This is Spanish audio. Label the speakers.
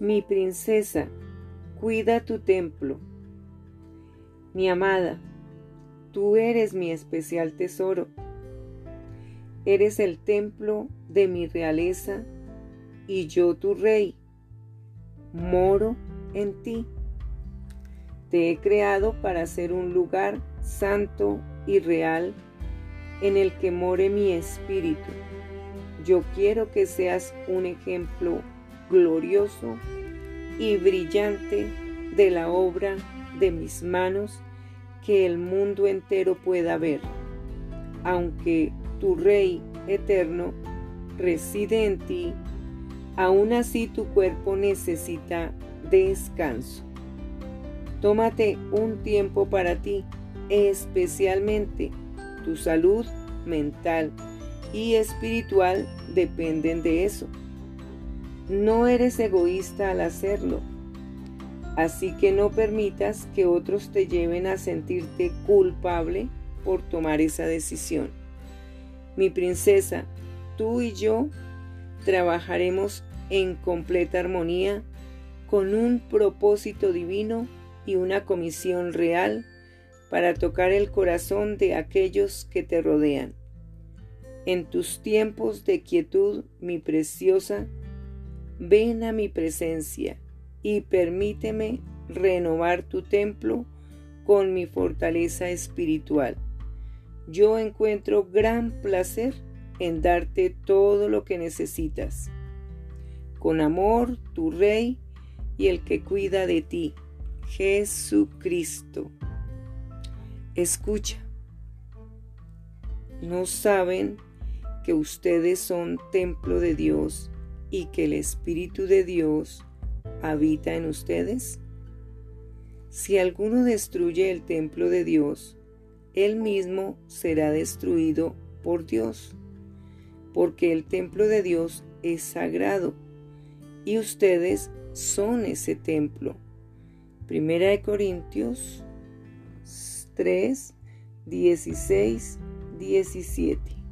Speaker 1: Mi princesa, cuida tu templo. Mi amada, tú eres mi especial tesoro. Eres el templo de mi realeza y yo tu rey. Moro en ti. Te he creado para ser un lugar santo y real en el que more mi espíritu. Yo quiero que seas un ejemplo glorioso y brillante de la obra de mis manos que el mundo entero pueda ver, aunque tu Rey eterno reside en ti, aún así tu cuerpo necesita descanso. Tómate un tiempo para ti, especialmente tu salud mental y espiritual dependen de eso. No eres egoísta al hacerlo, así que no permitas que otros te lleven a sentirte culpable por tomar esa decisión. Mi princesa, tú y yo trabajaremos en completa armonía con un propósito divino y una comisión real para tocar el corazón de aquellos que te rodean. En tus tiempos de quietud, mi preciosa, ven a mi presencia y permíteme renovar tu templo con mi fortaleza espiritual. Yo encuentro gran placer en darte todo lo que necesitas. Con amor, tu Rey y el que cuida de ti, Jesucristo. Escucha. ¿No saben que ustedes son templo de Dios y que el Espíritu de Dios habita en ustedes? Si alguno destruye el templo de Dios, él mismo será destruido por Dios, porque el templo de Dios es sagrado y ustedes son ese templo. Primera de Corintios 3, 16, 17.